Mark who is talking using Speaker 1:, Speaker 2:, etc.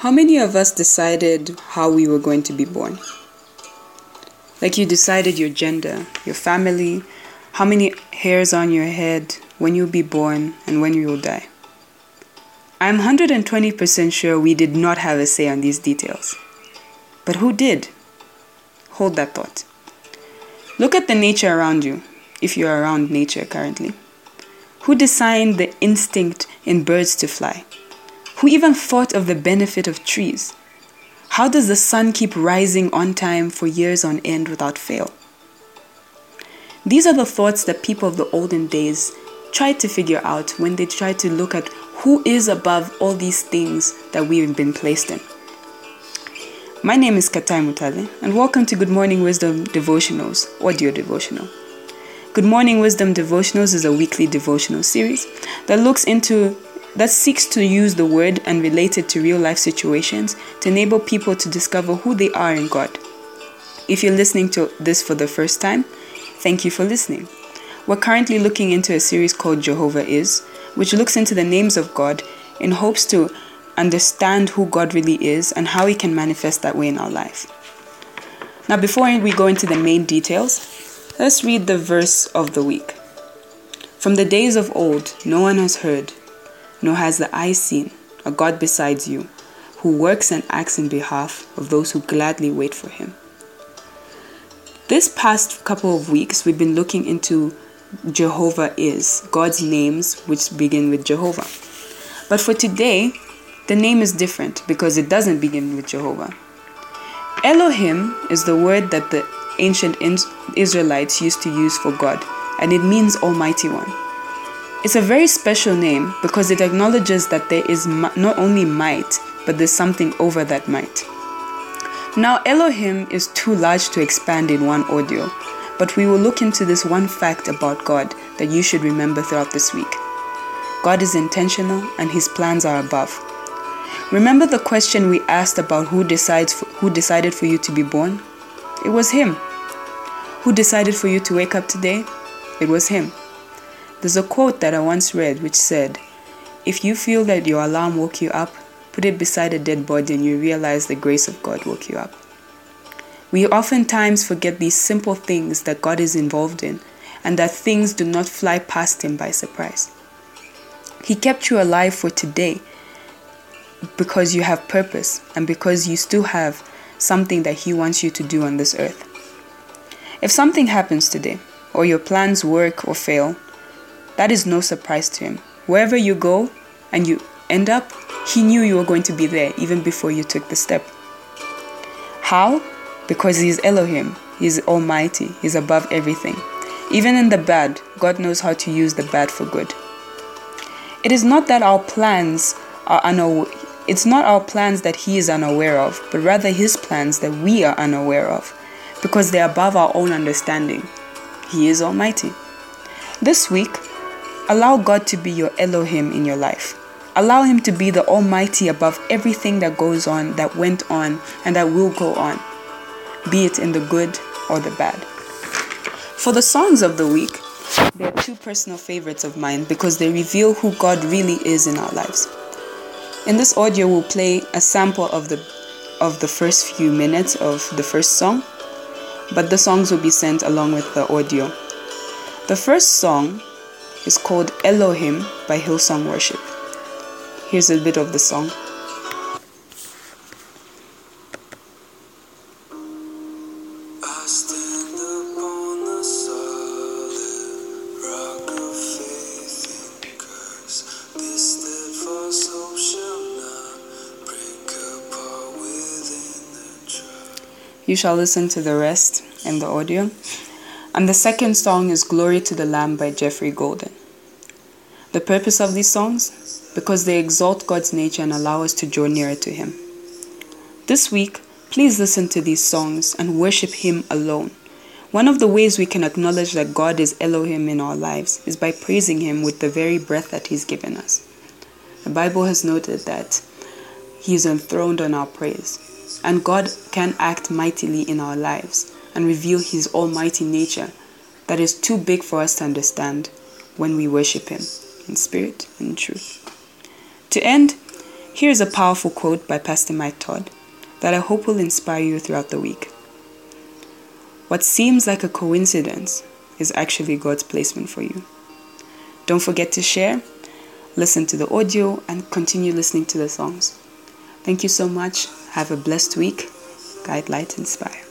Speaker 1: How many of us decided how we were going to be born? Like you decided your gender, your family, how many hairs on your head, when you'll be born, and when you will die. I'm 120% sure we did not have a say on these details. But who did? Hold that thought. Look at the nature around you, if you are around nature currently. Who designed the instinct in birds to fly? Who even thought of the benefit of trees? How does the sun keep rising on time for years on end without fail? These are the thoughts that people of the olden days tried to figure out when they tried to look at who is above all these things that we've been placed in. My name is Katai Mutale, and welcome to Good Morning Wisdom Devotionals, audio devotional. Good Morning Wisdom Devotionals is a weekly devotional series that looks into that seeks to use the word and relate it to real life situations to enable people to discover who they are in God. If you're listening to this for the first time, thank you for listening. We're currently looking into a series called Jehovah Is, which looks into the names of God in hopes to understand who God really is and how He can manifest that way in our life. Now, before we go into the main details, let's read the verse of the week. From the days of old, no one has heard, nor has the eye seen a God besides you, who works and acts in behalf of those who gladly wait for him. This past couple of weeks, we've been looking into Jehovah is, God's names which begin with Jehovah. But for today, the name is different because it doesn't begin with Jehovah. Elohim is the word that the ancient Israelites used to use for God, and it means Almighty One. It's a very special name because it acknowledges that there is not only might, but there's something over that might. Now, Elohim is too large to expand in one audio, but we will look into this one fact about God that you should remember throughout this week. God is intentional and his plans are above. Remember the question we asked about who decides for, who decided for you to be born? It was him. Who decided for you to wake up today? It was him. There's a quote that I once read which said, If you feel that your alarm woke you up, put it beside a dead body and you realize the grace of God woke you up. We oftentimes forget these simple things that God is involved in and that things do not fly past Him by surprise. He kept you alive for today because you have purpose and because you still have something that He wants you to do on this earth. If something happens today, or your plans work or fail, that is no surprise to him. Wherever you go and you end up, he knew you were going to be there even before you took the step. How? Because he's Elohim, he's almighty, he's above everything. Even in the bad, God knows how to use the bad for good. It is not that our plans are unaware, it's not our plans that he is unaware of, but rather his plans that we are unaware of, because they are above our own understanding. He is almighty. This week, Allow God to be your Elohim in your life. Allow Him to be the Almighty above everything that goes on, that went on, and that will go on, be it in the good or the bad. For the songs of the week, they are two personal favorites of mine because they reveal who God really is in our lives. In this audio, we'll play a sample of the of the first few minutes of the first song, but the songs will be sent along with the audio. The first song is called Elohim by Hillsong Worship. Here's a bit of the song. You shall listen to the rest in the audio. And the second song is Glory to the Lamb by Jeffrey Golden. The purpose of these songs? Because they exalt God's nature and allow us to draw nearer to Him. This week, please listen to these songs and worship Him alone. One of the ways we can acknowledge that God is Elohim in our lives is by praising Him with the very breath that He's given us. The Bible has noted that He is enthroned on our praise, and God can act mightily in our lives and reveal His almighty nature that is too big for us to understand when we worship Him in spirit and truth. To end, Here's a powerful quote by Pastor Mike Todd that I hope will inspire you throughout the week. What seems like a coincidence is actually God's placement for you. Don't forget to share, listen to the audio, and continue listening to the songs. Thank you so much. Have a blessed week. Guide, light, inspire.